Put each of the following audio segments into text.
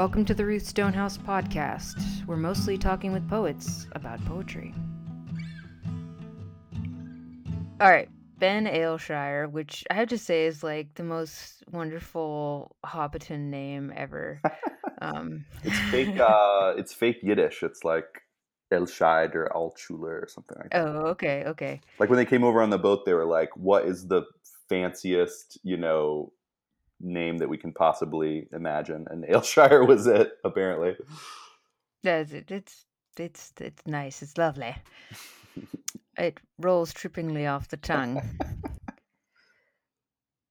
Welcome to the Ruth Stonehouse podcast. We're mostly talking with poets about poetry. All right, Ben Aleshire, which I have to say is like the most wonderful Hobbiton name ever. Um, It's fake. Uh, it's fake Yiddish. It's like Elshide or Altschuler or something like that. oh, okay, okay. Like when they came over on the boat, they were like, "What is the fanciest, you know, name that we can possibly imagine?" And Aleshire was it, apparently. That's it. It's it's it's nice. It's lovely. It rolls trippingly off the tongue.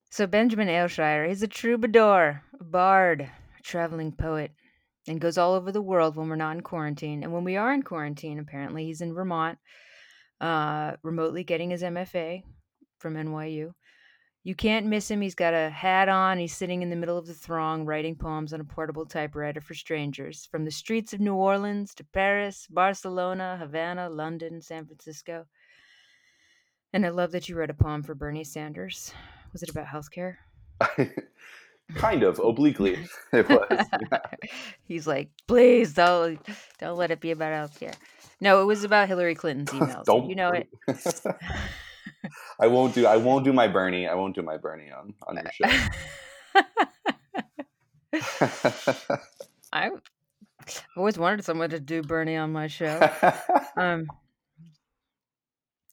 so Benjamin Aleshire, he's a troubadour, a bard, a traveling poet, and goes all over the world when we're not in quarantine. And when we are in quarantine, apparently he's in Vermont, uh, remotely getting his MFA from NYU. You can't miss him. He's got a hat on. He's sitting in the middle of the throng, writing poems on a portable typewriter for strangers. From the streets of New Orleans to Paris, Barcelona, Havana, London, San Francisco. And I love that you wrote a poem for Bernie Sanders. Was it about healthcare? kind of obliquely, it was. yeah. He's like, please don't don't let it be about healthcare. No, it was about Hillary Clinton's emails. Don't you know it. I won't do. I won't do my Bernie. I won't do my Bernie on on your show. I I've always wanted someone to do Bernie on my show. Um,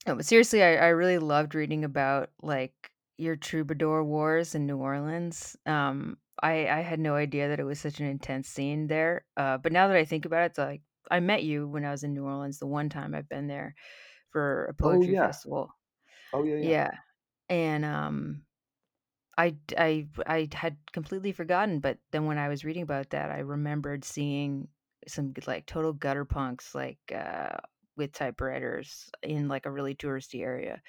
no, but seriously, I, I really loved reading about like your troubadour wars in New Orleans. Um, I I had no idea that it was such an intense scene there. Uh, but now that I think about it, it's like I met you when I was in New Orleans. The one time I've been there for a poetry yeah. festival. Oh yeah, yeah. Yeah, and um, I I I had completely forgotten. But then when I was reading about that, I remembered seeing some like total gutter punks like uh with typewriters in like a really touristy area.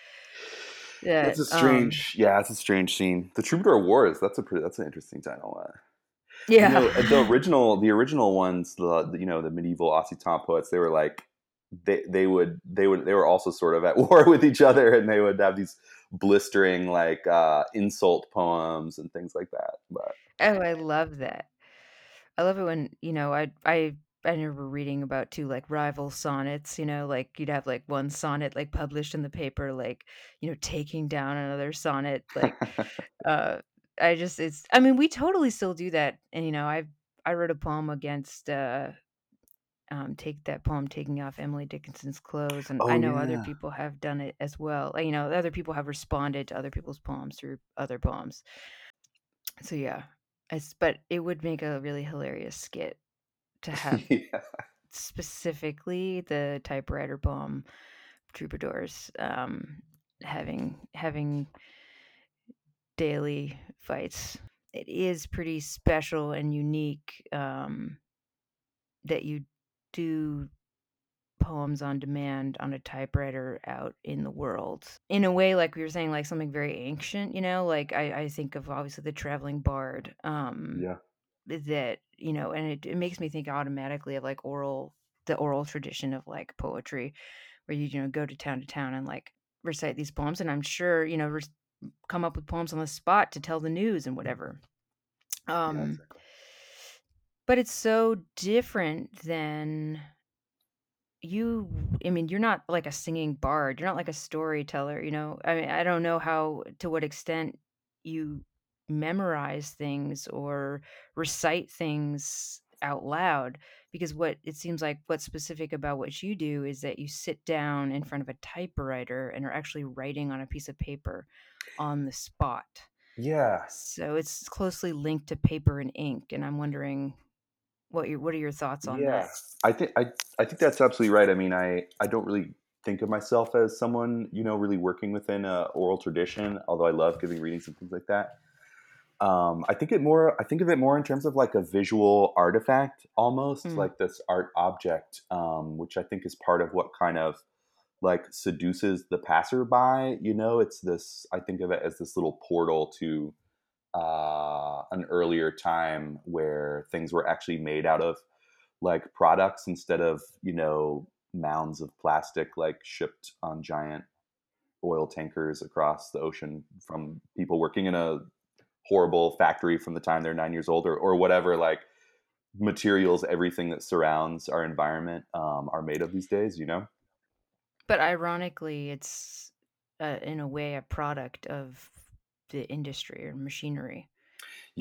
That That's a um strange. yeah, it's a strange scene. The Troubadour Wars. That's a pretty. That's an interesting title. Uh, yeah. You know, the original, the original ones, the, the you know the medieval Occitan poets, they were like they they would they would they were also sort of at war with each other, and they would have these blistering like uh, insult poems and things like that. But Oh, I love that. I love it when, you know, I I I remember reading about two like rival sonnets, you know, like you'd have like one sonnet like published in the paper, like, you know, taking down another sonnet. Like, uh, I just it's I mean, we totally still do that. And you know, I I wrote a poem against uh um take that poem taking off Emily Dickinson's clothes and I oh know other people have done it as well. You know, other people have responded to other people's poems through other poems. So yeah. It's but it would make a really hilarious skit to have yeah, specifically the typewriter poem troubadours um having having daily fights it is pretty special and unique um that you do poems on demand on a typewriter out in the world in a way like we were saying like something very ancient you know like i i think of obviously the traveling bard um yeah. that you know and it, it makes me think automatically of like oral the oral tradition of like poetry where you you know go to town to town and like recite these poems and i'm sure you know res- come up with poems on the spot to tell the news and whatever Yeah, um exactly. But it's so different than you i mean you're not like a singing bard you're not like a storyteller you know i mean i don't know how to what extent you memorize things or recite things out loud because what it seems like what's specific about what you do is that you sit down in front of a typewriter and are actually writing on a piece of paper on the spot Yeah. so it's closely linked to paper and ink and i'm wondering what your what are your thoughts on Yeah, that I think I I think that's absolutely right. I mean, I I don't really think of myself as someone you know really working within a oral tradition, although I love giving readings and things like that. Um, I think it more I think of it more in terms of like a visual artifact, almost Mm. like this art object, um, which I think is part of what kind of like seduces the passerby. You know, it's this. I think of it as this little portal to uh, an earlier time where things were actually made out of like products instead of you know mounds of plastic like shipped on giant oil tankers across the ocean from people working in a horrible factory from the time they're nine years old or, or whatever like materials, everything that surrounds our environment, um, are made of these days. You know. But ironically, it's uh, in a way a product of the industry or machinery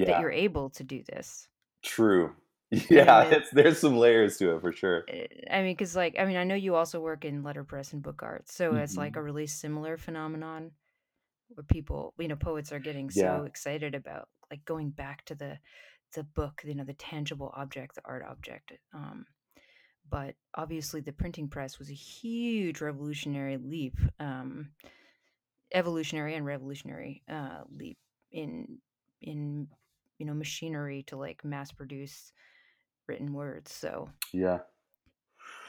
that you're able to do this. True. Yeah, it, there's some layers to it for sure. eh, I mean, because like, I mean, I know you also work in letterpress and book art, so it's like a Mhm. really similar phenomenon where people, you know, poets are getting Yeah. so excited about like going back to the the book, you know, the tangible object, the art object. Um, but obviously, the printing press was a huge revolutionary leap, um, evolutionary and revolutionary uh, leap in in you know machinery to like mass produce written words. So, Yeah.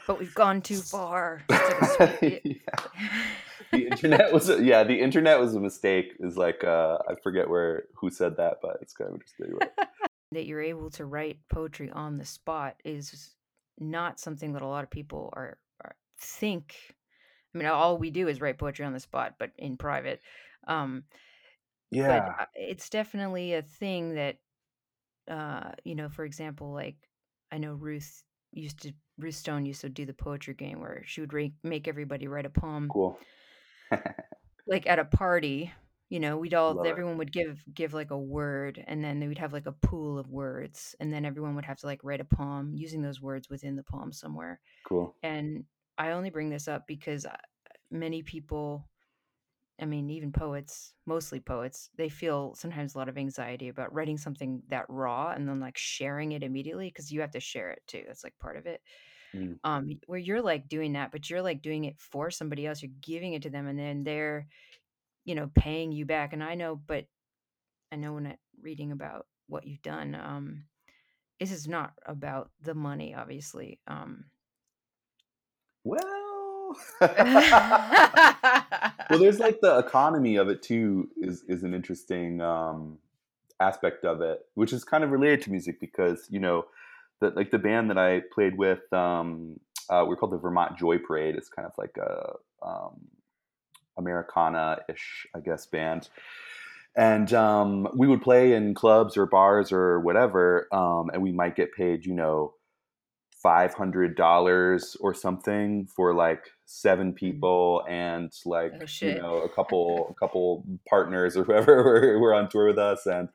but we've gone too far. Like a sweet. It, yeah. The internet was a, yeah, the internet was a mistake. Is like uh, I forget where who said that, but it's kind of interesting. That you're able to write poetry on the spot is not something that a lot of people are, are think. I mean, all we do is write poetry on the spot, but in private. Um, yeah, uh, it's definitely a thing that, uh, you know, for example, like I know Ruth used to, Ruth Stone used to do the poetry game where she would re- make everybody write a poem cool. like at a party you know we'd all Love it. everyone would give give like a word and then we'd have like a pool of words and then everyone would have to like write a poem using those words within the poem somewhere Cool. and i only bring this up because uh, many people i mean even poets mostly poets they feel sometimes a lot of anxiety about writing something that raw and then like sharing it immediately because you have to share it too that's like part of it Mm. um where you're like doing that but you're like doing it for somebody else you're giving it to them and then they're you know paying you back and i know but i know when i reading about what you've done um this is not about the money obviously um Well, well, there's like the economy of it too. Is is an interesting um, aspect of it, which is kind of related to music because you know that like the band that I played with, um, uh, we're called the Vermont Joy Parade. It's kind of like a um, Americana-ish, I guess, band. And um, we would play in clubs or bars or whatever, um, and we might get paid, you know, five hundred dollars or something for like seven people and like oh you know a couple a couple partners or whoever were, were on tour with us and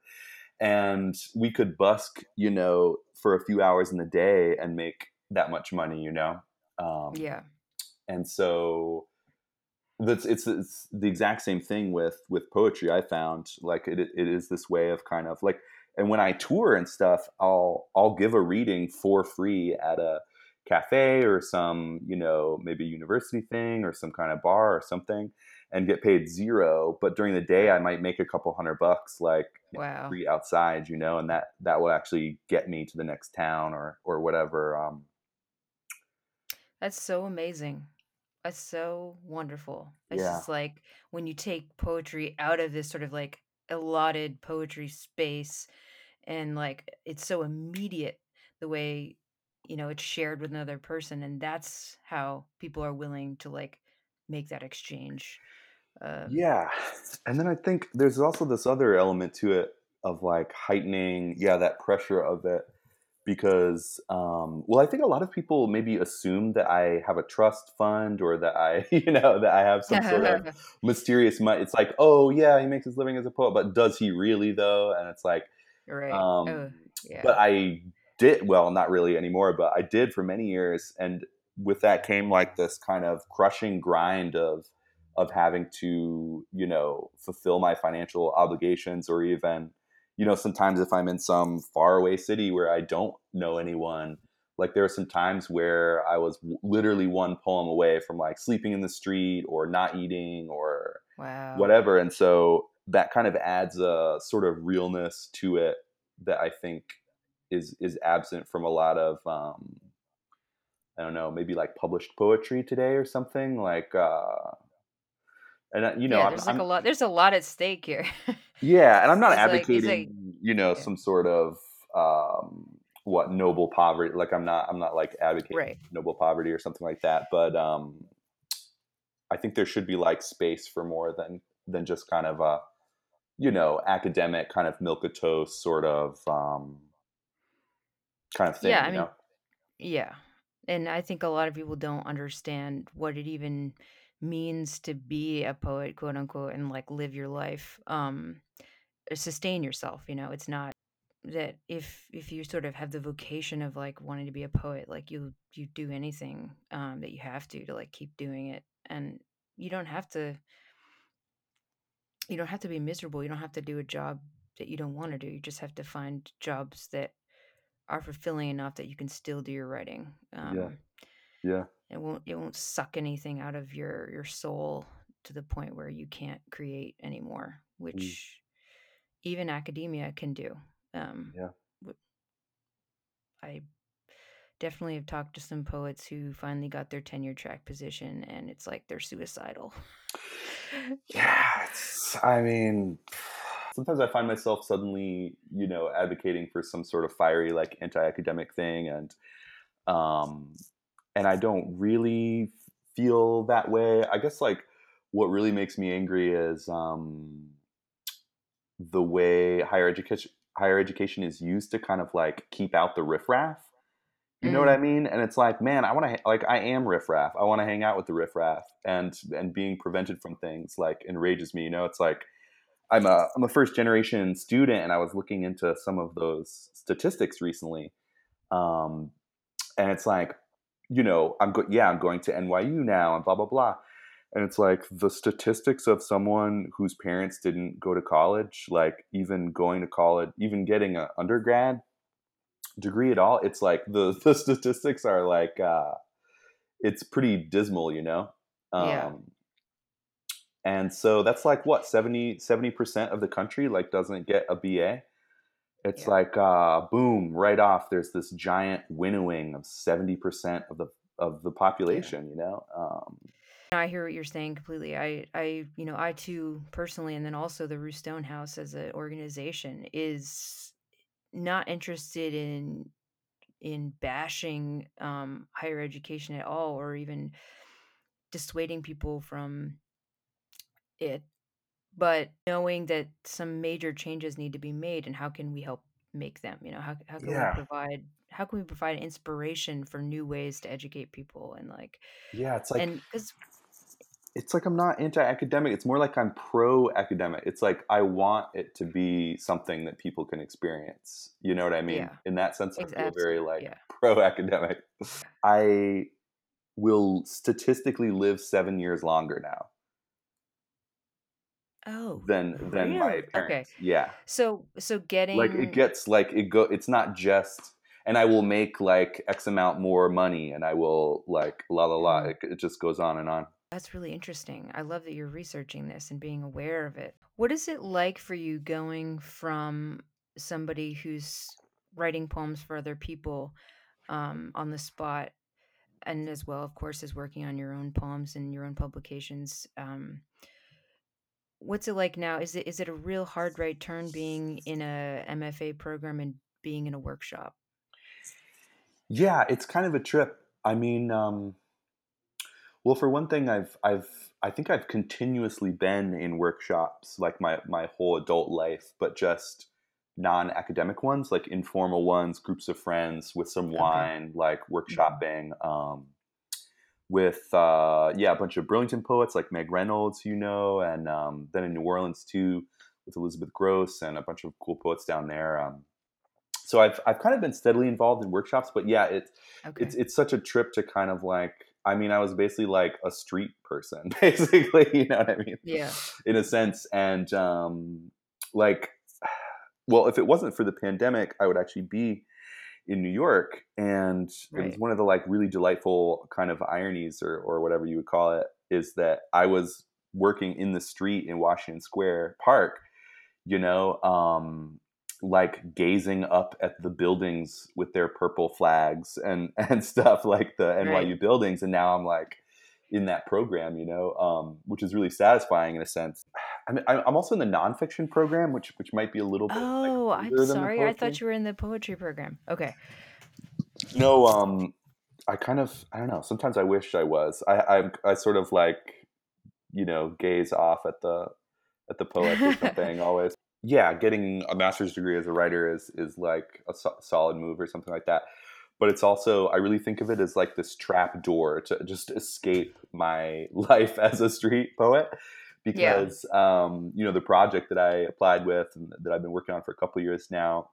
and we could busk you know for a few hours in the day and make that much money you know? Um, yeah. and so that's it's, it's the exact same thing with with poetry i found like it, it is this way of kind of like and when i tour and stuff i'll i'll give a reading for free at a cafe or some you know maybe university thing or some kind of bar or something and get paid zero. But during the day i might make a couple hundred bucks like wow. free outside you know and that that will actually get me to the next town or or whatever um that's so amazing. That's so wonderful. It's yeah. just like when you take poetry out of this sort of like allotted poetry space and like it's so immediate the way you know it's shared with another person and that's how people are willing to like make that exchange um Yeah. And then I think there's also this other element to it of like heightening, yeah, that pressure of it. Because, um, well, I think a lot of people maybe assume that I have a trust fund or that I, you know, that I have some sort of mysterious money. It's like, oh, yeah, he makes his living as a poet, but does he really though? And it's like, right um, oh yeah but I did, well, not really anymore, but I did for many years. And with that came like this kind of crushing grind of, of having to, you know, fulfill my financial obligations or even, you know, sometimes if I'm in some faraway city where I don't know anyone, like there are some times where I was w- literally one poem away from like sleeping in the street or not eating or wow whatever. And so that kind of adds a sort of realness to it that I think is is absent from a lot of um I don't know, maybe like published poetry today or something like uh and you know, yeah I'm, there's like a I'm lot there's a lot at stake here yeah, and I'm not it's like like advocating, you know, yeah some sort of um what noble poverty. Like I'm not I'm not like advocating right noble poverty or something like that, but um I think there should be like space for more than than just kind of a you know academic kind of milquetoast sort of um kind of thing. Yeah, I You mean, know? yeah. And I think a lot of people don't understand what it even means to be a poet, quote unquote, and like live your life, um, sustain yourself. You know, it's not that if if you sort of have the vocation of like wanting to be a poet, like you you do anything um, that you have to to like keep doing it, and you don't have to you don't have to be miserable. You don't have to do a job that you don't want to do. You just have to find jobs that are fulfilling enough that you can still do your writing. Um, yeah, it won't it won't suck anything out of your your soul to the point where you can't create anymore, mm, which even academia can do. Um, yeah, I definitely have talked to some poets who finally got their tenure track position, and it's like they're suicidal. yeah. It's, I mean, sometimes I find myself suddenly, you know, advocating for some sort of fiery, like anti-academic thing, and um, and I don't really feel that way. I guess like what really makes me angry is um, the way higher education higher education is used to kind of like keep out the riffraff. You know what I Mm, mean? And it's like, man, I want to like I am riffraff. I want to hang out with the riffraff, and and being prevented from things like enrages me. You know, it's like I'm a I'm a first generation student, and I was looking into some of those statistics recently, um, and it's like, you know, I'm go- yeah, I'm going to NYU now, and blah blah blah, and it's like the statistics of someone whose parents didn't go to college, like even going to college, even getting an undergrad degree at all, it's like the the statistics are like uh, it's pretty dismal, you know. yeah, Um, and so that's like what 70 percent of the country like doesn't get a BA. It's yeah, like uh, boom, right off. There's this giant winnowing of seventy percent of the of the yeah. population. You know, um, I hear what you're saying completely. I, I, you know, I too personally, and then also the Ruth Stone House as an organization is not interested in in bashing um, higher education at all, or even dissuading people from it. But knowing that some major changes need to be made, and how can we help make them? You know, how how can we provide how can we provide inspiration for new ways to educate people and like yeah. It's like and because it's like I'm not anti-academic. It's more like I'm pro-academic. It's like I want it to be something that people can experience. You know what I mean? yeah, In that sense, I it's feel very like yeah. pro-academic. I will statistically live seven years longer now Oh, than than my really? Okay. parents. Yeah, So so getting like it gets like it go. It's not just, and I will make like X amount more money, and I will like la la la. mm, It, it just goes on and on. that's really interesting. I love that you're researching this and being aware of it. What is it like for you going from somebody who's writing poems for other people um, on the spot, and as well, of course, as working on your own poems and your own publications? Um, what's it like now? Is it is it a real hard right turn being in a MFA program and being in a workshop? Yeah, it's kind of a trip. I mean, um, well, for one thing, I've I've I think I've continuously been in workshops like my my whole adult life, but just non-academic ones, like informal ones, groups of friends with some Okay. wine, like hmm workshopping. Um, with uh, yeah, a bunch of Burlington poets like Meg Reynolds, you know, and um, then in New Orleans too with Elizabeth Gross and a bunch of cool poets down there. Um, so I've I've kind of been steadily involved in workshops, but yeah, it's it's it's such a trip to kind of like I mean, I was basically like a street person, basically, you know what I mean, Yeah. in a sense, and um, like, well, if it wasn't for the pandemic, I would actually be in New York, and it was one of the like really delightful kind of ironies or or whatever you would call it is that I was working in the street in Washington Square Park you know, um, like gazing up at the buildings with their purple flags and and stuff like the Right. NYU buildings, and now I'm like in that program, you know, um, which is really satisfying in a sense. I mean, I- I'm also in the nonfiction program, which which might be a little bit like Oh, I'm than the sorry. I thought you were in the poetry program. Okay. No, um, I kind of I don't know. Sometimes I wish I was. I I, I sort of like you know gaze off at the at the poets or something always. yeah, getting a master's degree as a writer is is like a so- solid move or something like that. But it's also I really think of it as like this trap door to just escape my life as a street poet because yeah. um, you know the project that I applied with and that I've been working on for a couple years now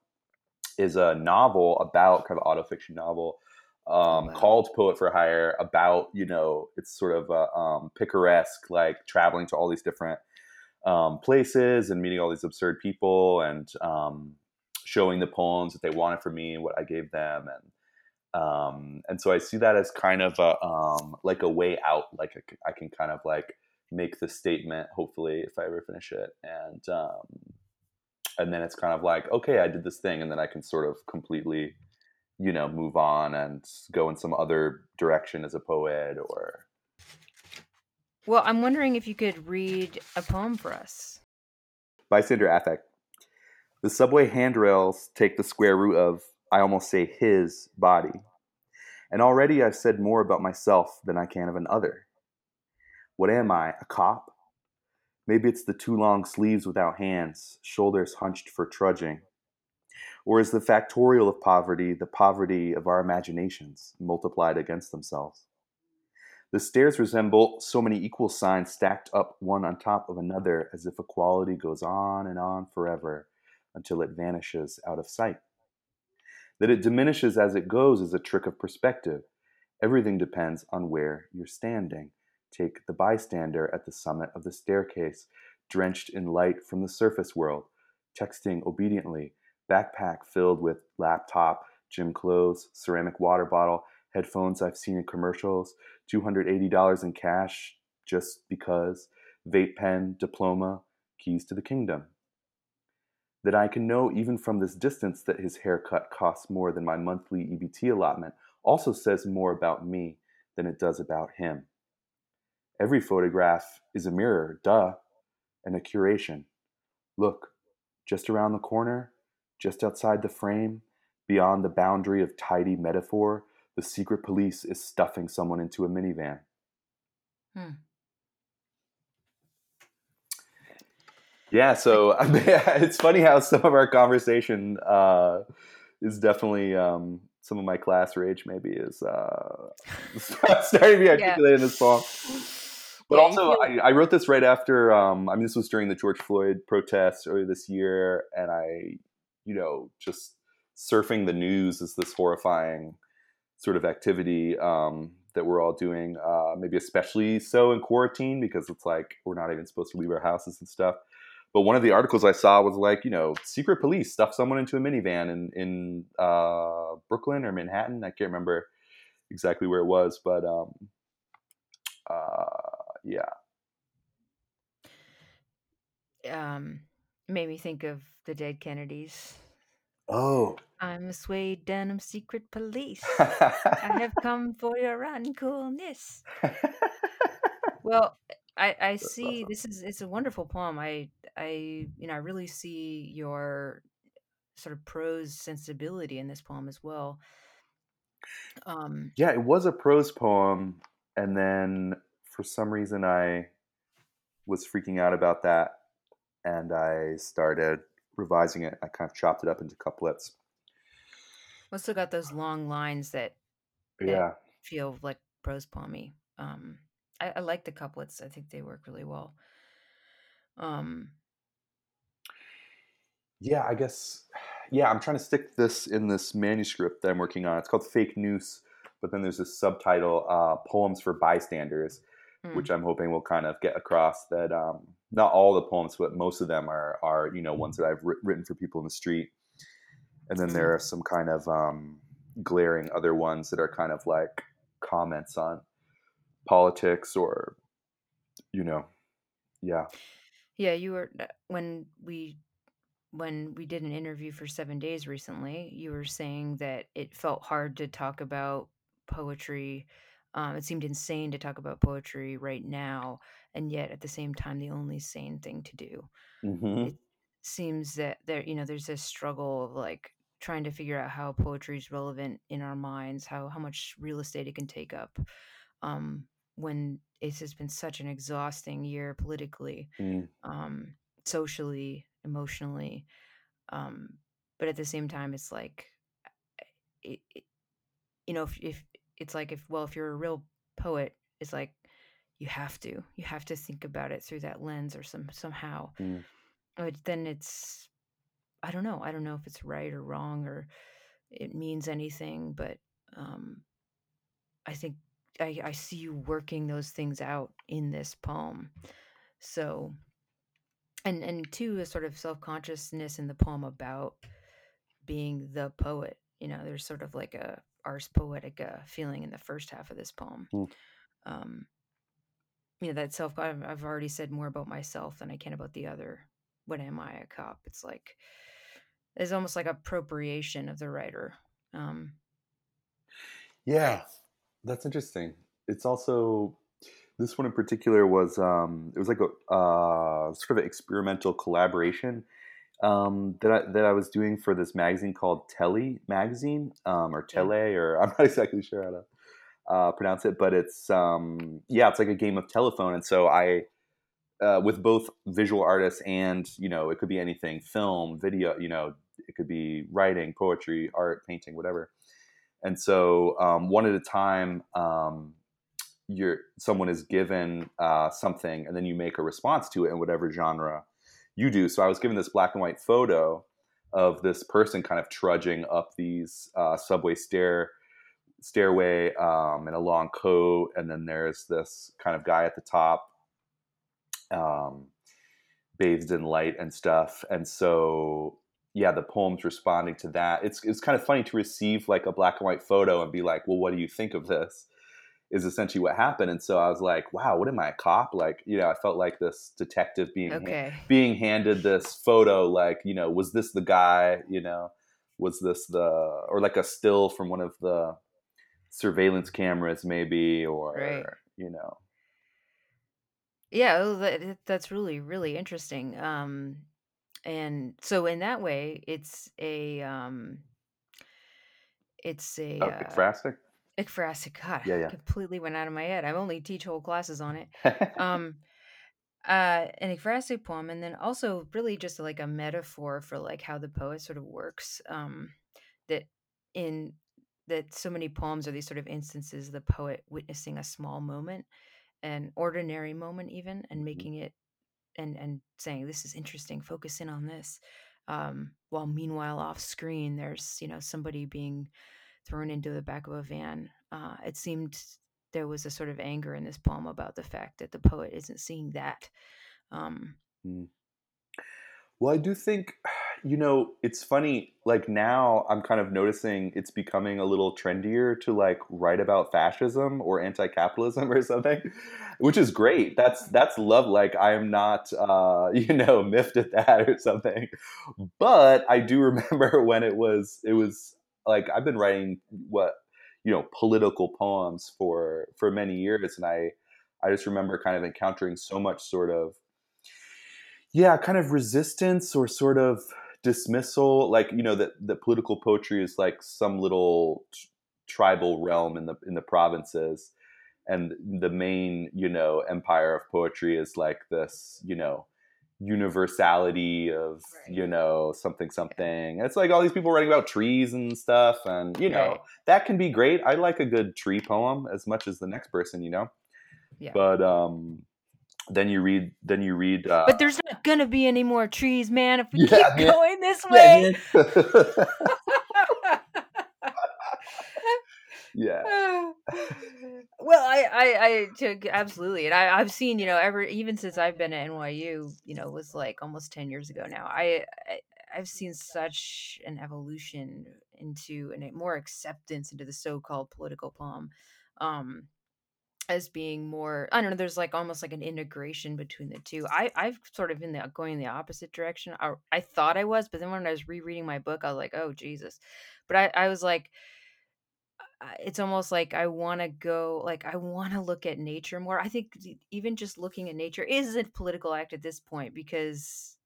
is a novel about kind of autofiction novel um, wow. called Poet for Hire about you know it's sort of a um, picaresque like traveling to all these different um, places and meeting all these absurd people and um, showing the poems that they wanted from me and what I gave them and um, and so I see that as kind of a um, like a way out like a, I can kind of like make the statement hopefully if I ever finish it and um, and then it's kind of like okay I did this thing and then I can sort of completely you know move on and go in some other direction as a poet or well, I'm wondering if you could read a poem for us. Bystander Affect. The subway handrails take the square root of, I almost say his, body. And already I've said more about myself than I can of an other. What am I, a cop? Maybe it's the too long sleeves without hands, shoulders hunched for trudging. Or is the factorial of poverty the poverty of our imaginations multiplied against themselves? The stairs resemble so many equal signs stacked up one on top of another as if equality goes on and on forever until it vanishes out of sight. That it diminishes as it goes is a trick of perspective. Everything depends on where you're standing. Take the bystander at the summit of the staircase, drenched in light from the surface world, texting obediently, backpack filled with laptop, gym clothes, ceramic water bottle, headphones I've seen in commercials, $280 in cash just because, vape pen, diploma, keys to the kingdom. That I can know even from this distance that his haircut costs more than my monthly EBT allotment also says more about me than it does about him. Every photograph is a mirror, duh, and a curation. Look, just around the corner, just outside the frame, beyond the boundary of tidy metaphor, the secret police is stuffing someone into a minivan. Hmm. Yeah, so it's funny how some of our conversation uh, is definitely um, some of my class rage. Maybe is uh, starting to be articulated yeah. in this poem. But also, I, I, wrote this right after. Um, I mean, this was during the George Floyd protests earlier this year, and I, you know, just surfing the news is this horrifying sort of activity um, that we're all doing, uh, maybe especially so in quarantine because it's like we're not even supposed to leave our houses and stuff. But one of the articles I saw was like, you know, secret police stuffed someone into a minivan in in uh, Brooklyn or Manhattan. I can't remember exactly where it was, but um, uh, yeah. Um, made me think of the dead Kennedys. Oh, I'm a suede denim secret police. I have come for your uncoolness. Well, I I see awesome. this is it's a wonderful poem. I I you know I really see your sort of prose sensibility in this poem as well. Um, Yeah, it was a prose poem, and then for some reason I was freaking out about that, and I started revising it. I kind of chopped it up into couplets. also got those long lines that that Yeah. feel like prose poemy. Um, I, I like the couplets. I think they work really well. Um, Yeah, I guess. Yeah, I'm trying to stick this in this manuscript that I'm working on. It's called Fake News, but then there's this subtitle, uh, Poems for Bystanders, hmm. which I'm hoping will kind of get across that um, not all the poems, but most of them are, are you know, ones that I've writ- written for people in the street. And then there Hmm. are some kind of um, glaring other ones that are kind of like comments on politics or, you know, yeah. Yeah, you were uh, when we when we did an interview for Seven Days recently. You were saying that it felt hard to talk about poetry. Um, it seemed insane to talk about poetry right now, and yet at the same time, the only sane thing to do. hmm It seems that there, you know, there's this struggle of like trying to figure out how poetry is relevant in our minds, how how much real estate it can take up. Um, when it has been such an exhausting year politically, Mm. um, socially, emotionally. Um, but at the same time, it's like, it, it, you know, if, if it's like if well, if you're a real poet, it's like you have to you have to think about it through that lens or some somehow. Mm. But then it's I don't know. I don't know if it's right or wrong or it means anything, but um, I think I, I see you working those things out in this poem. So, and and two, a sort of self consciousness in the poem about being the poet. You know, there's sort of like a ars poetica feeling in the first half of this poem. Mm. Um, you know, that self. I've, I've already said more about myself than I can about the other. What am I, a cop? It's like it's almost like appropriation of the writer. Um, yeah, that's interesting. It's also this one in particular was um, it was like a uh, sort of experimental collaboration um, that I, that I was doing for this magazine called Telly magazine um, or Tele or I'm not exactly sure how to uh, pronounce it, but it's um, yeah, it's like a game of telephone, and so I. Uh, with both visual artists and you know it could be anything film video you know it could be writing poetry art painting whatever and so um, one at a time um, you're someone is given uh, something and then you make a response to it in whatever genre you do so i was given this black and white photo of this person kind of trudging up these uh, subway stair stairway um, in a long coat and then there's this kind of guy at the top um, bathed in light and stuff and so yeah, the poem's responding to that. It's it's kind of funny to receive like a black and white photo and be like, well, what do you think of this? Is essentially what happened. And so I was like, wow, what am I a cop? Like, you know, I felt like this detective being okay. ha- being handed this photo. Like, you know, was this the guy? You know, was this the or like a still from one of the surveillance cameras, maybe, or Right. you know, Yeah, oh, that, that's really really interesting. Um, and so in that way, it's a um, it's a oh, uh, ekphrastic. Ekphrastic. God, Yeah, yeah. completely went out of my head. I only teach whole classes on it. Um, uh, an ekphrastic poem, and then also really just like a metaphor for like how the poet sort of works. Um, that in that so many poems are these sort of instances of the poet witnessing a small moment, an ordinary moment even, and Mhm. making it and and saying this is interesting focus in on this um, while meanwhile off screen there's you know somebody being thrown into the back of a van uh, it seemed there was a sort of anger in this poem about the fact that the poet isn't seeing that um, Well, I do think, you know, it's funny. Like now, I'm kind of noticing it's becoming a little trendier to like write about fascism or anti-capitalism or something, which is great. That's that's love. Like I am not, uh, you know, miffed at that or something. But I do remember when it was it was like I've been writing what you know political poems for for many years, and I I just remember kind of encountering so much sort of yeah kind of resistance or sort of dismissal like you know that that political poetry is like some little t- tribal realm in the in the provinces and the main you know empire of poetry is like this you know universality of Right. you know something something it's like all these people writing about trees and stuff and you know Right. that can be great i like a good tree poem as much as the next person you know Yeah. but um then you read then you read uh but there's not gonna be any more trees man if we Yeah, keep man. going this way man. yeah well, I, I, I took absolutely, and I, I've seen, you know, ever even since I've been at NYU, you know, it was like almost ten years ago now. I, I I've seen such an evolution into and more acceptance into the so-called political palm. um, as being more. I don't know. There's like almost like an integration between the two. I, I've sort of in the going the opposite direction. I, I thought I was, but then when I was rereading my book, I was like, oh Jesus. But I, I was like it's almost like I want to go like I want to look at nature more. I think even just looking at nature is a political act at this point because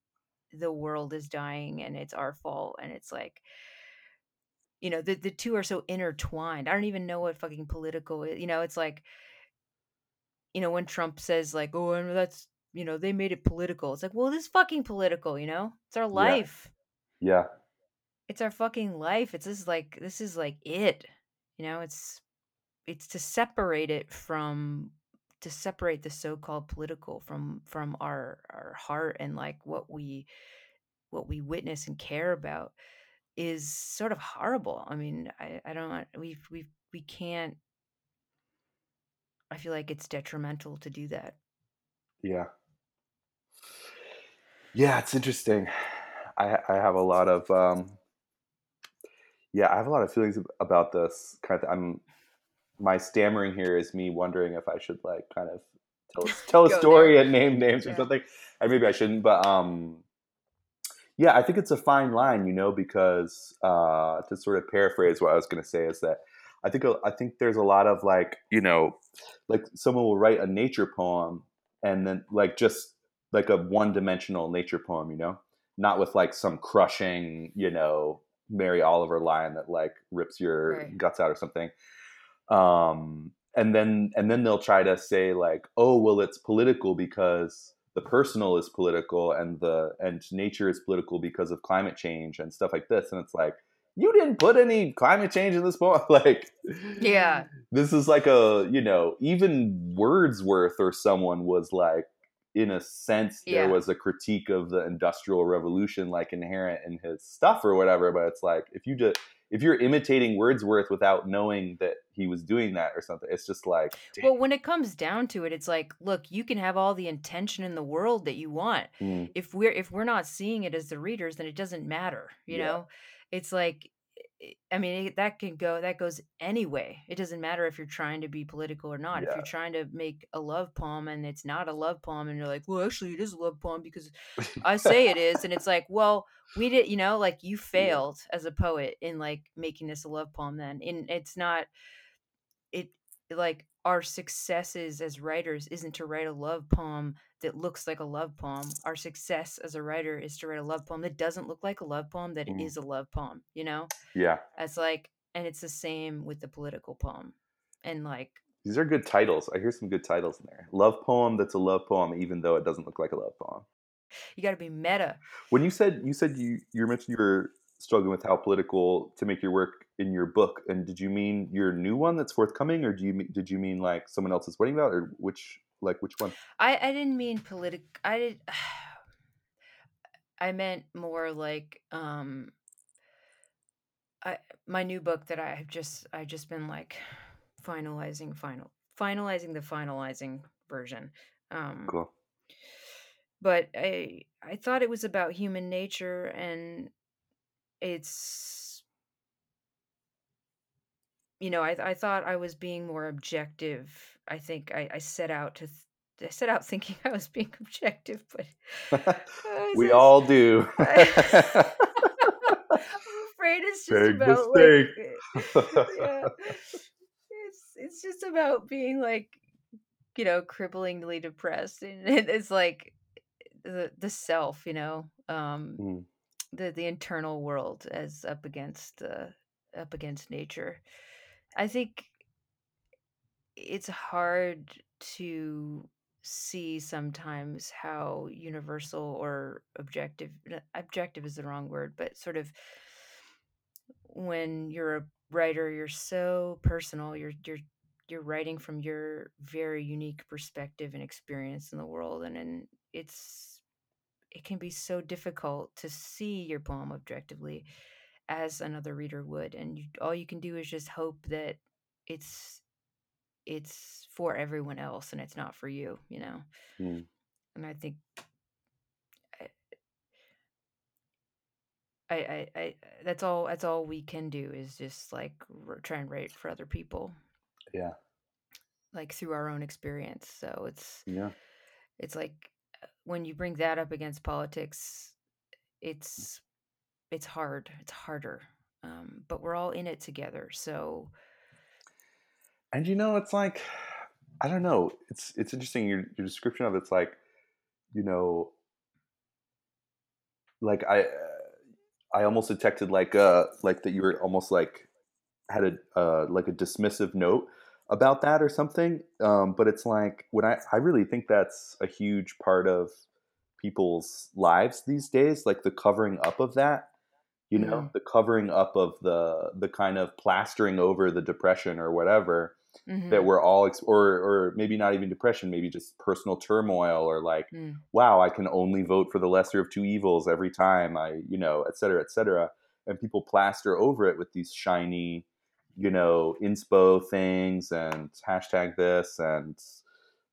the world is dying and it's our fault and it's like you know the the two are so intertwined. I don't even know what fucking political is. You know, it's like you know when Trump says like oh and that's you know, they made it political. It's like, well, this is fucking political, you know? It's our life. Yeah. It's our fucking life. It's just like this is like it. You know, it's it's to separate it from to separate the so-called political from from our our heart and like what we what we witness and care about is sort of horrible. I mean, I I don't we we we can't I feel like it's detrimental to do that. Yeah. Yeah, it's interesting. I I have a lot of um yeah, I have a lot of feelings about this kind of I'm my stammering here is me wondering if I should like kind of tell tell a story there. and name names or something. And maybe I shouldn't, but um yeah, I think it's a fine line, you know, because uh to sort of paraphrase what I was going to say is that I think I think there's a lot of like, you know, like someone will write a nature poem and then like just like a one-dimensional nature poem, you know, not with like some crushing, you know, Mary Oliver line that like rips your Right. guts out or something. Um, and then and then they'll try to say like, oh, well, it's political because the personal is political and the and nature is political because of climate change and stuff like this. And it's like, you didn't put any climate change in this poem, like Yeah. this is like a you know even wordsworth or someone was like in a sense there Yeah. was a critique of the industrial revolution like inherent in his stuff or whatever but it's like if you just if you're imitating wordsworth without knowing that he was doing that or something it's just like Well, when it comes down to it, it's like, look, you can have all the intention in the world that you want. mm, If we're if we're not seeing it as the readers, then it doesn't matter, you Yeah. know? It's like i- mean, it, that can go that goes anyway. It doesn't matter if you're trying to be political or not. If you're trying to make a love poem and it's not a love poem and you're like, "Well, actually it is a love poem because I say it is." And it's like, "Well, we did, you know, like you failed as a poet in like making this a love poem then." And it's not like our successes as writers isn't to write a love poem that looks like a love poem. Our success as a writer is to write a love poem that doesn't look like a love poem that is Mm. a love poem, you know? yeah It's like and it's the same with the political poem. And like these are good titles i hear some good titles in there love poem that's a love poem even though it doesn't look like a love poem you got to be meta. When you said you said you you mentioned you were struggling with how political to make your work in your book, and did you mean your new one that's forthcoming, or do you did you mean like someone else is writing about, or which like which one? I I didn't mean politic I did I meant more like um I my new book that I have just I've just been like finalizing final finalizing the finalizing version. Um Cool. but I I thought it was about human nature and it's you know I I thought I was being more objective. I think I I set out to th- I set out thinking I was being objective, but we just- all do. I- I'm afraid it's just Big about mistake. like yeah. It's it's just about being like you know cripplingly depressed and it's like the the self, you know, um Mm, the the internal world as up against uh, up against nature. I think it's hard to see sometimes how universal or objective objective is the wrong word, but sort of when you're a writer, you're so personal. You're you're you're writing from your very unique perspective and experience in the world, and and it's it can be so difficult to see your poem objectively as another reader would, and you, all you can do is just hope that it's it's for everyone else and it's not for you, you know. mm. And I think I, I, I, that's all. That's all we can do is just like try and write for other people, Yeah, like through our own experience. So it's, yeah, it's like when you bring that up against politics, it's, it's hard. It's harder. Um, but we're all in it together. So and you know, it's like I don't know. It's it's interesting. Your your description of it's like, you know, like I I almost detected like uh like that you were almost like had a uh like a dismissive note about that or something. Um, but it's like when I I really think that's a huge part of people's lives these days, like the covering up of that. You know, Mhm. the covering up of the the kind of plastering over the depression or whatever that Mhm. we're all or or maybe not even depression, maybe just personal turmoil or like Mm. wow, I can only vote for the lesser of two evils every time I, you know, et cetera, et cetera. And people plaster over it with these shiny, you know, inspo things and hashtag this and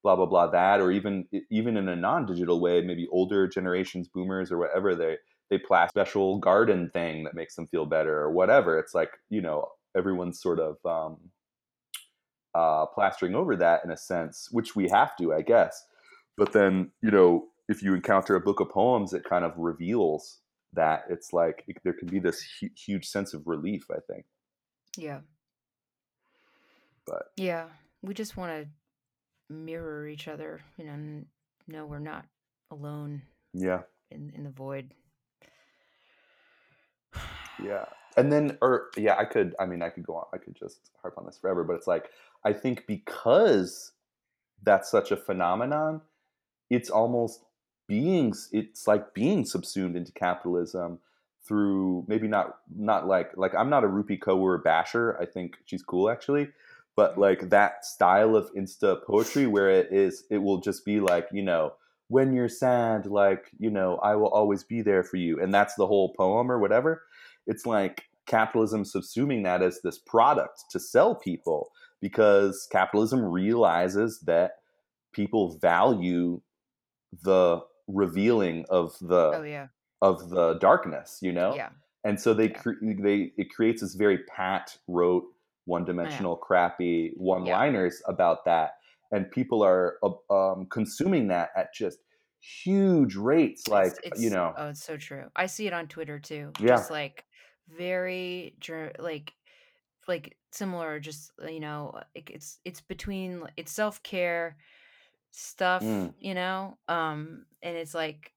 blah blah blah that, or even even in a non-digital way, maybe older generations, boomers or whatever, they they plaster special garden thing that makes them feel better or whatever. It's like you know everyone's sort of um, uh, plastering over that in a sense, which we have to, I guess. But then, you know, if you encounter a book of poems, it kind of reveals that it's like it, there can be this hu- huge sense of relief. I think, Yeah. but Yeah. We just want to mirror each other, you know, and know we're not alone yeah, in in the void. yeah. And then, or yeah, I could. I mean, I could go on. I could just harp on this forever. But it's like I think because that's such a phenomenon, it's almost beings it's like being subsumed into capitalism through maybe not not like like I'm not a Rupi Kaur basher. I think she's cool actually, but mm-hmm. like that style of insta poetry where it is it will just be like you know when you're sad like you know I will always be there for you and that's the whole poem or whatever. It's like capitalism subsuming that as this product to sell people because capitalism realizes that people value the revealing of the Oh yeah. Of the darkness, you know, Yeah. and so they Yeah. cre- they it creates this very pat rote, one dimensional, crappy one liners about that, and people are uh, um, consuming that at just huge rates, like it's, it's you know, oh it's so true. I see it on Twitter too. Yeah. Just like very like like similar just uh, you know it's it's between it's self-care stuff, Mm. you know? Um and it's like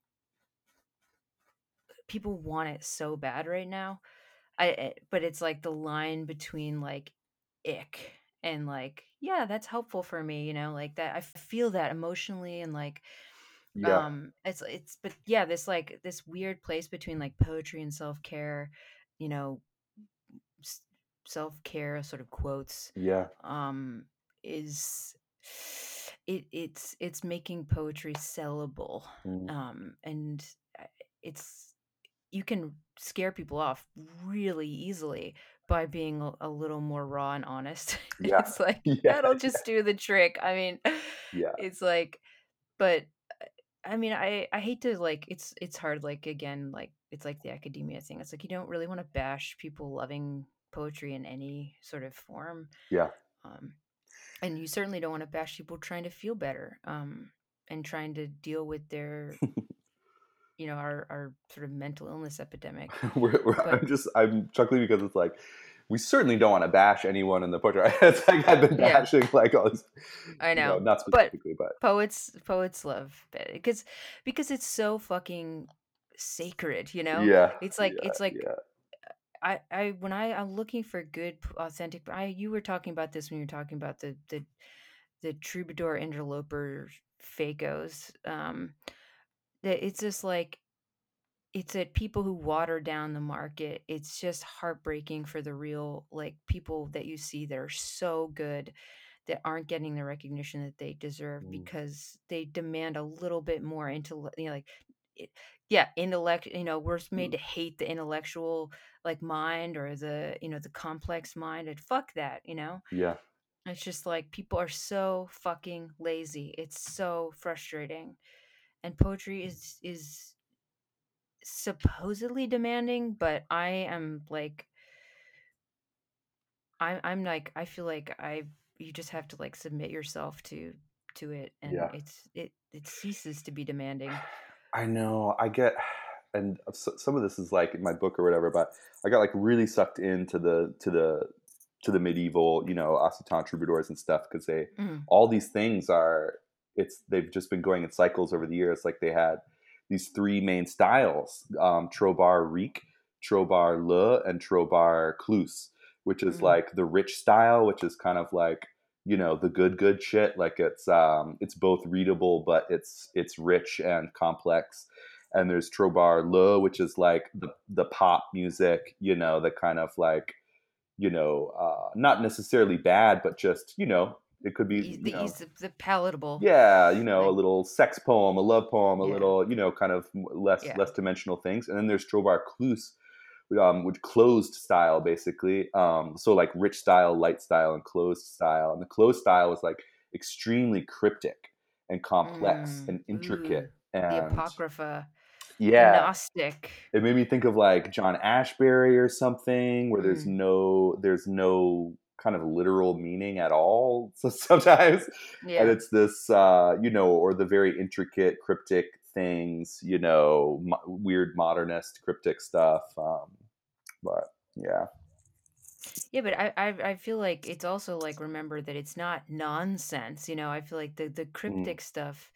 people want it so bad right now. I eh, but it's like the line between like ick and like yeah, that's helpful for me, you know, like that I feel that emotionally and like yeah, um it's it's but yeah, this like this weird place between like poetry and self-care, you know, self-care sort of quotes yeah, um is it it's it's making poetry sellable mm, um and uh, it's you can scare people off really easily by being a, little more raw and honest. Yeah. it's like Yeah, that'll just do the trick. I mean yeah, it's like but uh, i mean i i hate to like it's it's hard like again like it's like the academia thing. It's like you don't really want to bash people loving poetry in any sort of form yeah, um and you certainly don't want to bash people trying to feel better um and trying to deal with their you know our our sort of mental illness epidemic we're, we're, But- I'm just I'm chuckling because it's like we certainly don't want to bash anyone in the poetry. It's like I've been Yeah. bashing like all these. I you know, not but- specifically, but, poets poets love because because it's so fucking sacred you know yeah, it's like yeah, it's like yeah, I, I when I I'm looking for good authentic I you were talking about this when you were talking about the the the troubadour interloper fakos um that it's just like it's at people who water down the market it's just heartbreaking for the real like people that you see that are so good that aren't getting the recognition that they deserve Mm. because they demand a little bit more into you know like it, yeah intellect you know we're made to hate the intellectual like mind or the you know the complex mind and fuck that you know? Yeah, it's just like people are so fucking lazy. It's so frustrating and poetry is is supposedly demanding but i am like i'm i'm like i feel like i you just have to like submit yourself to to it and Yeah. it's it it ceases to be demanding I know. I get, and some of this is like in my book or whatever, but I got like really sucked into the to the to the medieval, you know, Occitan troubadours and stuff because they Mm. all these things are it's they've just been going in cycles over the years. Like they had these three main styles: um, Trobar Ric, Trobar Le, and Trobar Clus, which is Mhm. like the rich style, which is kind of like you know the good good shit like it's um it's both readable but it's it's rich and complex and there's Trobar Le, which is like the the pop music, you know, the kind of like, you know, uh, not necessarily bad, but just you know, it could be He's you the, know, the, the palatable. yeah, you know, a little sex poem, a love poem, a Yeah. little, you know, kind of less Yeah. less dimensional things. And then there's Trobar Clus, um, which closed style basically. Um, so like rich style, light style, and closed style. And the closed style is like extremely cryptic and complex Mm, and intricate. And The Apocrypha. yeah, Gnostic. it made me think of like John Ashbery or something, where there's Mm. no there's no kind of literal meaning at all. So sometimes and it's this uh you know or the very intricate cryptic things you know mo- weird modernist cryptic stuff um but yeah Yeah, but I, I I feel like it's also like remember that it's not nonsense. You know, I feel like the the cryptic stuff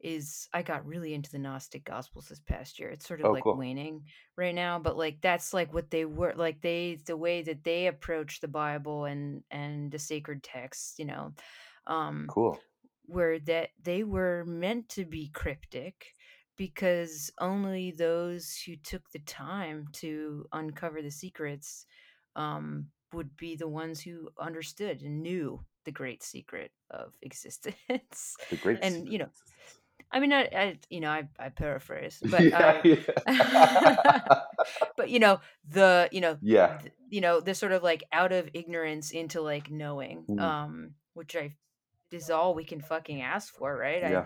is I got really into the Gnostic Gospels this past year. It's sort of Oh, like cool. waning right now, but like that's like what they were like they the way that they approach the Bible and and the sacred texts, you know. Um cool where that they were meant to be cryptic because only those who took the time to uncover the secrets um, would be the ones who understood and knew the great secret of existence. the great and, you know. I mean, I, I you know, I, I paraphrase, but yeah, I, yeah. but you know, the you know, yeah th- you know, this sort of like out of ignorance into like knowing, Mm. um, which I is all we can fucking ask for, right? yeah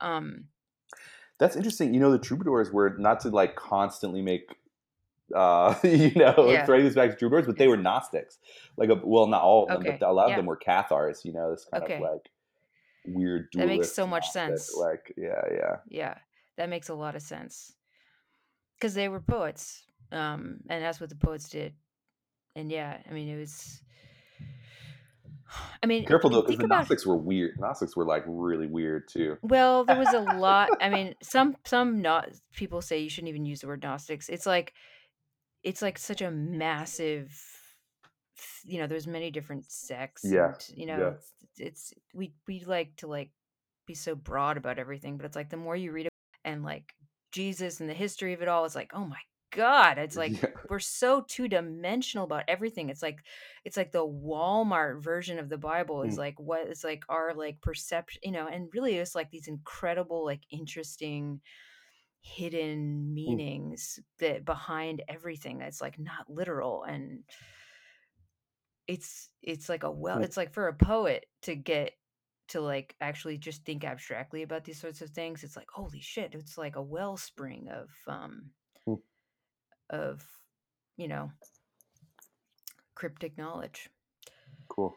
I, um, that's interesting you know the troubadours were not to like constantly make uh you know Yeah. throwing this back to troubadours but they were gnostics like a, well not all of them Okay, but a lot yeah. of them were cathars you know this kind Okay. of like weird That makes so much sense. like yeah yeah yeah, that makes a lot of sense because they were poets, um, and that's what the poets did. And yeah, I mean, it was. I mean, Careful though, because the about Gnostics were weird. Gnostics were like really weird too. Well, there was a lot. I mean, some some not people say you shouldn't even use the word Gnostics. It's like it's like such a massive you know, there's many different sects Yeah, and you know, yeah. It's, it's we we like to like be so broad about everything, but it's like the more you read it and like Jesus and the history of it all, it's like, oh my god, it's like Yeah. we're so two dimensional about everything. It's like it's like the Walmart version of the Bible is Mm. like what is like our like perception, you know, and really it's like these incredible, like interesting hidden meanings that behind everything that's like not literal and it's it's like a well it's like for a poet to get to like actually just think abstractly about these sorts of things it's like holy shit it's like a wellspring of um Mm. of you know cryptic knowledge Cool.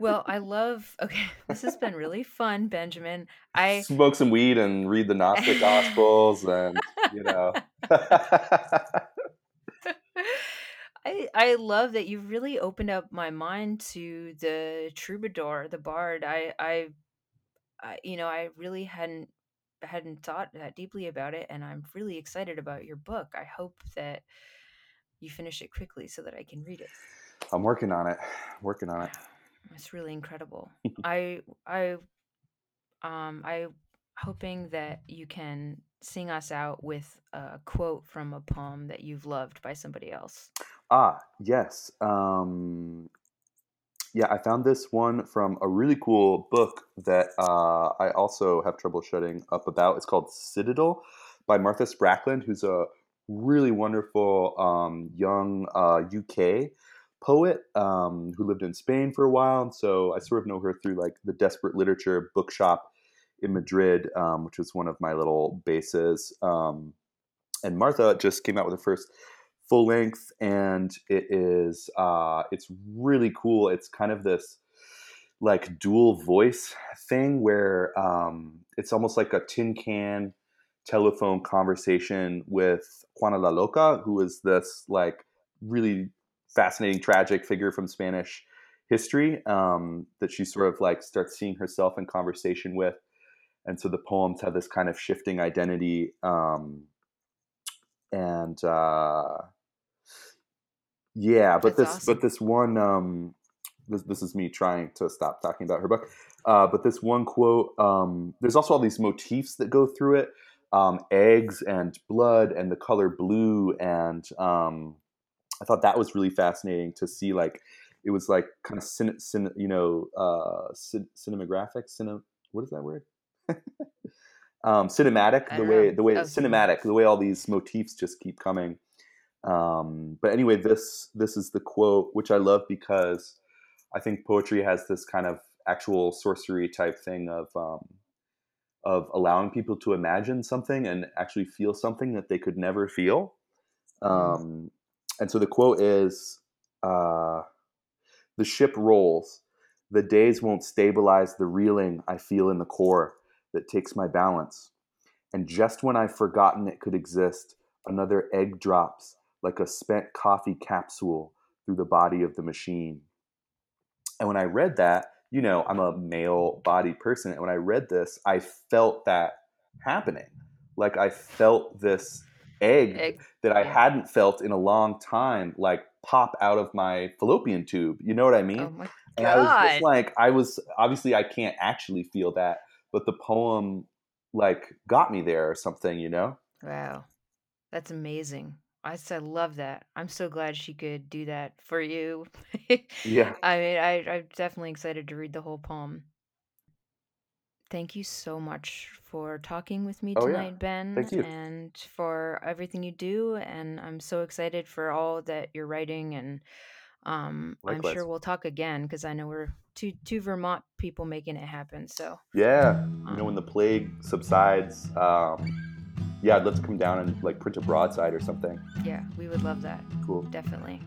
well i love okay this has been really fun benjamin i Smoke some weed and read the Gnostic Gospels, and you know. I I love that you've really opened up my mind to the troubadour, the bard. I I, I you know, I really hadn't hadn't thought that deeply about it and I'm really excited about your book. I hope that you finish it quickly so that I can read it. I'm working on it. Working on it. It's really incredible. I I um I hoping that you can sing us out with a quote from a poem that you've loved by somebody else. Ah, yes. Um, yeah, I found this one from a really cool book that uh, I also have trouble shutting up about. It's called Citadel by Martha Sprackland, who's a really wonderful um, young uh, UK poet um, who lived in Spain for a while. And so I sort of know her through like the Desperate Literature bookshop in Madrid, um, which was one of my little bases. Um, and Martha just came out with her first full length, and it is uh, it's really cool. It's kind of this like dual voice thing where um, it's almost like a tin can telephone conversation with Juana la Loca, who is this like really fascinating tragic figure from Spanish history um, that she sort of like starts seeing herself in conversation with and so the poems have this kind of shifting identity um, and uh, yeah but That's this awesome. but this one um, this, this is me trying to stop talking about her book. Uh, but this one quote, um, there's also all these motifs that go through it um, eggs and blood and the color blue. And um, I thought that was really fascinating to see, like, it was like kind of, cin- cin- you know, uh, cin- cinematographic, cine- what is that word? Um, cinematic, the way, the way, cinematic, the way all these motifs just keep coming. Um, but anyway, this this is the quote, which I love because I think poetry has this kind of actual sorcery type thing of um, of allowing people to imagine something and actually feel something that they could never feel. Mm-hmm. Um, and so the quote is, uh, "The ship rolls. The days won't stabilize the reeling I feel in the core that takes my balance. And just when I've forgotten it could exist, another egg drops." like a spent coffee capsule through the body of the machine. And when I read that, you know, I'm a male body person. And when I read this, I felt that happening. Like I felt this egg, egg. that I hadn't felt in a long time, like pop out of my fallopian tube. You know what I mean? Oh. And I was just like, I was obviously I can't actually feel that, but the poem like got me there or something, you know? Wow. That's amazing. I said, love that. I'm so glad she could do that for you. Yeah. I mean, I, I'm definitely excited to read the whole poem. Thank you so much for talking with me Oh, yeah. tonight, Ben, Thank you. and for everything you do. And I'm so excited for all that you're writing. And um, I'm sure we'll talk again because I know we're two two Vermont people making it happen. So Yeah. You know, when the um plague subsides, um, yeah, let's come down and like print a broadside or something. Yeah, we would love that. Cool. Definitely.